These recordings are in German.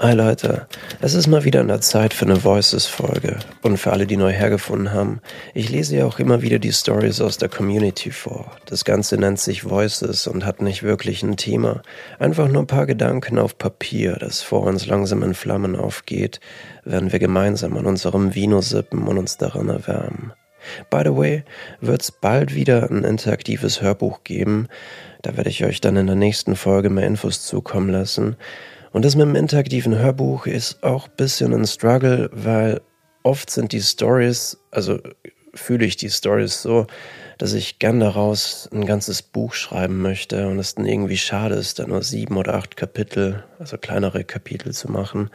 Hi Leute, es ist mal wieder an der Zeit für eine Voices-Folge. Und für alle, die neu hergefunden haben, ich lese ja auch immer wieder die Stories aus der Community vor. Das Ganze nennt sich Voices und hat nicht wirklich ein Thema. Einfach nur ein paar Gedanken auf Papier, das vor uns langsam in Flammen aufgeht, während wir gemeinsam an unserem Vino sippen und uns daran erwärmen. By the way, wird's bald wieder ein interaktives Hörbuch geben. Da werde ich euch dann in der nächsten Folge mehr Infos zukommen lassen. Und das mit dem interaktiven Hörbuch ist auch ein bisschen ein Struggle, weil oft sind die Stories, also fühle ich die Stories so, dass ich gern daraus ein ganzes Buch schreiben möchte und es dann irgendwie schade ist, da nur sieben oder acht Kapitel, also kleinere Kapitel zu machen.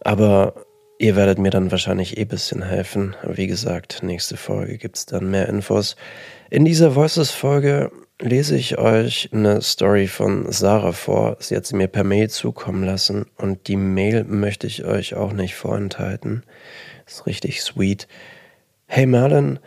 Aber ihr werdet mir dann wahrscheinlich eh ein bisschen helfen. Wie gesagt, nächste Folge gibt es dann mehr Infos. In dieser Voices-Folge lese ich euch eine Story von Sarah vor. Sie hat sie mir per Mail zukommen lassen und die Mail möchte ich euch auch nicht vorenthalten. Ist richtig sweet. Hey Merlin,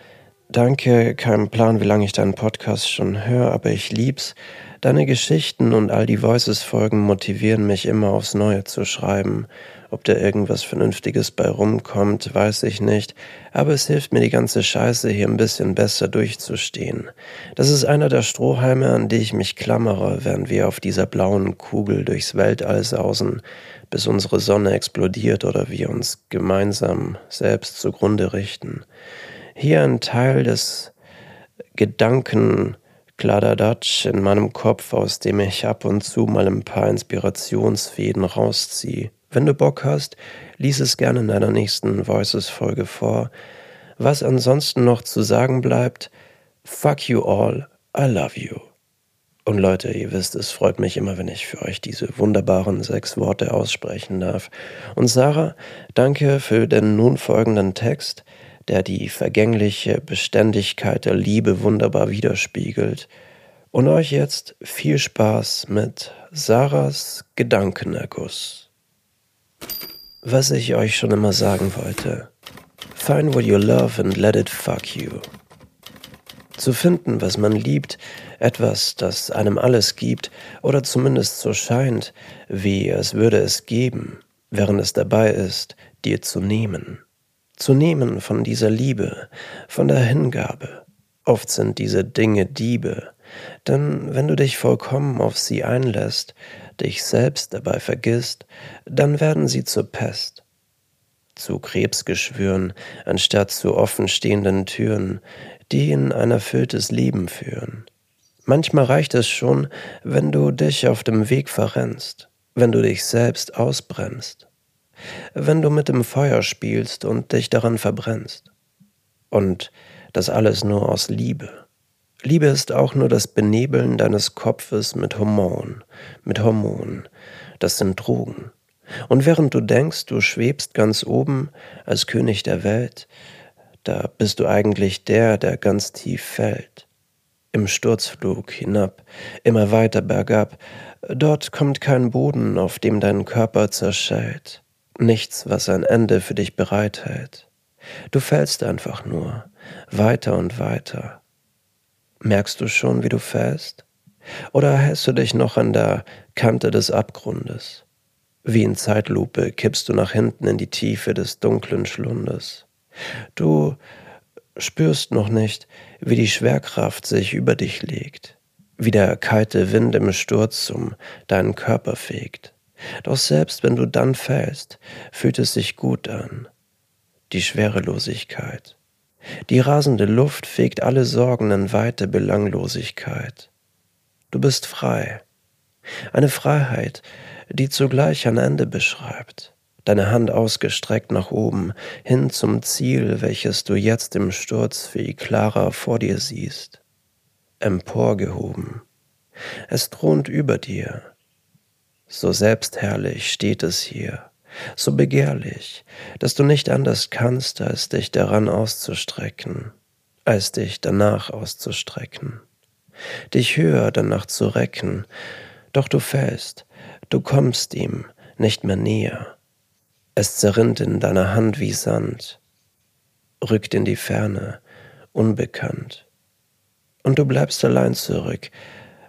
danke, kein Plan, wie lange ich deinen Podcast schon höre, aber ich lieb's. Deine Geschichten und all die Voices-Folgen motivieren mich immer aufs Neue zu schreiben. Ob da irgendwas Vernünftiges bei rumkommt, weiß ich nicht, aber es hilft mir die ganze Scheiße hier ein bisschen besser durchzustehen. Das ist einer der Strohhalme, an die ich mich klammere, während wir auf dieser blauen Kugel durchs Weltall sausen, bis unsere Sonne explodiert oder wir uns gemeinsam selbst zugrunde richten. Hier ein Teil des Gedanken Kladderadatsch in meinem Kopf, aus dem ich ab und zu mal ein paar Inspirationsfäden rausziehe. Wenn du Bock hast, lies es gerne in deiner nächsten Voices-Folge vor. Was ansonsten noch zu sagen bleibt, fuck you all, I love you. Und Leute, ihr wisst, es freut mich immer, wenn ich für euch diese wunderbaren sechs Worte aussprechen darf. Und Sarah, danke für den nun folgenden Text, der die vergängliche Beständigkeit der Liebe wunderbar widerspiegelt. Und euch jetzt viel Spaß mit Sarahs Gedankenerguss. Was ich euch schon immer sagen wollte. Find what you love and let it fuck you. Zu finden, was man liebt, etwas, das einem alles gibt, oder zumindest so scheint, wie es würde es geben, während es dabei ist, dir zu nehmen. Zu nehmen von dieser Liebe, von der Hingabe. Oft sind diese Dinge Diebe, denn wenn du dich vollkommen auf sie einlässt, dich selbst dabei vergisst, dann werden sie zur Pest, zu Krebsgeschwüren, anstatt zu offenstehenden Türen, die in ein erfülltes Leben führen. Manchmal reicht es schon, wenn du dich auf dem Weg verrennst, wenn du dich selbst ausbremst, wenn du mit dem Feuer spielst und dich daran verbrennst. Und das alles nur aus Liebe. Liebe ist auch nur das Benebeln deines Kopfes mit Hormonen, mit Hormonen. Das sind Drogen. Und während du denkst, du schwebst ganz oben als König der Welt, da bist du eigentlich der, der ganz tief fällt. Im Sturzflug hinab, immer weiter bergab, dort kommt kein Boden, auf dem dein Körper zerschellt, nichts, was ein Ende für dich bereithält. Du fällst einfach nur, weiter und weiter, Merkst du schon, wie du fällst? Oder hältst du dich noch an der Kante des Abgrundes? Wie in Zeitlupe kippst du nach hinten in die Tiefe des dunklen Schlundes. Du spürst noch nicht, wie die Schwerkraft sich über dich legt, wie der kalte Wind im Sturz um deinen Körper fegt. Doch selbst wenn du dann fällst, fühlt es sich gut an. Die Schwerelosigkeit, die rasende Luft fegt alle Sorgen in weite Belanglosigkeit. Du bist frei. Eine Freiheit, die zugleich ein Ende beschreibt. Deine Hand ausgestreckt nach oben, hin zum Ziel, welches du jetzt im Sturz wie klarer vor dir siehst. Emporgehoben. Es thront über dir. So selbstherrlich steht es hier so begehrlich, dass du nicht anders kannst, als dich daran auszustrecken, als dich danach auszustrecken, dich höher danach zu recken, doch du fällst, du kommst ihm nicht mehr näher. Es zerrinnt in deiner Hand wie Sand, rückt in die Ferne, unbekannt. Und du bleibst allein zurück,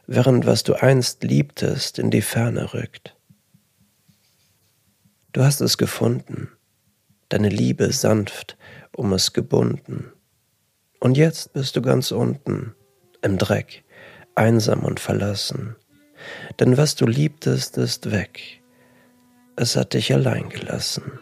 während was du einst liebtest in die Ferne rückt. Du hast es gefunden, deine Liebe sanft um es gebunden. Und jetzt bist du ganz unten, im Dreck, einsam und verlassen. Denn was du liebtest, ist weg. Es hat dich allein gelassen.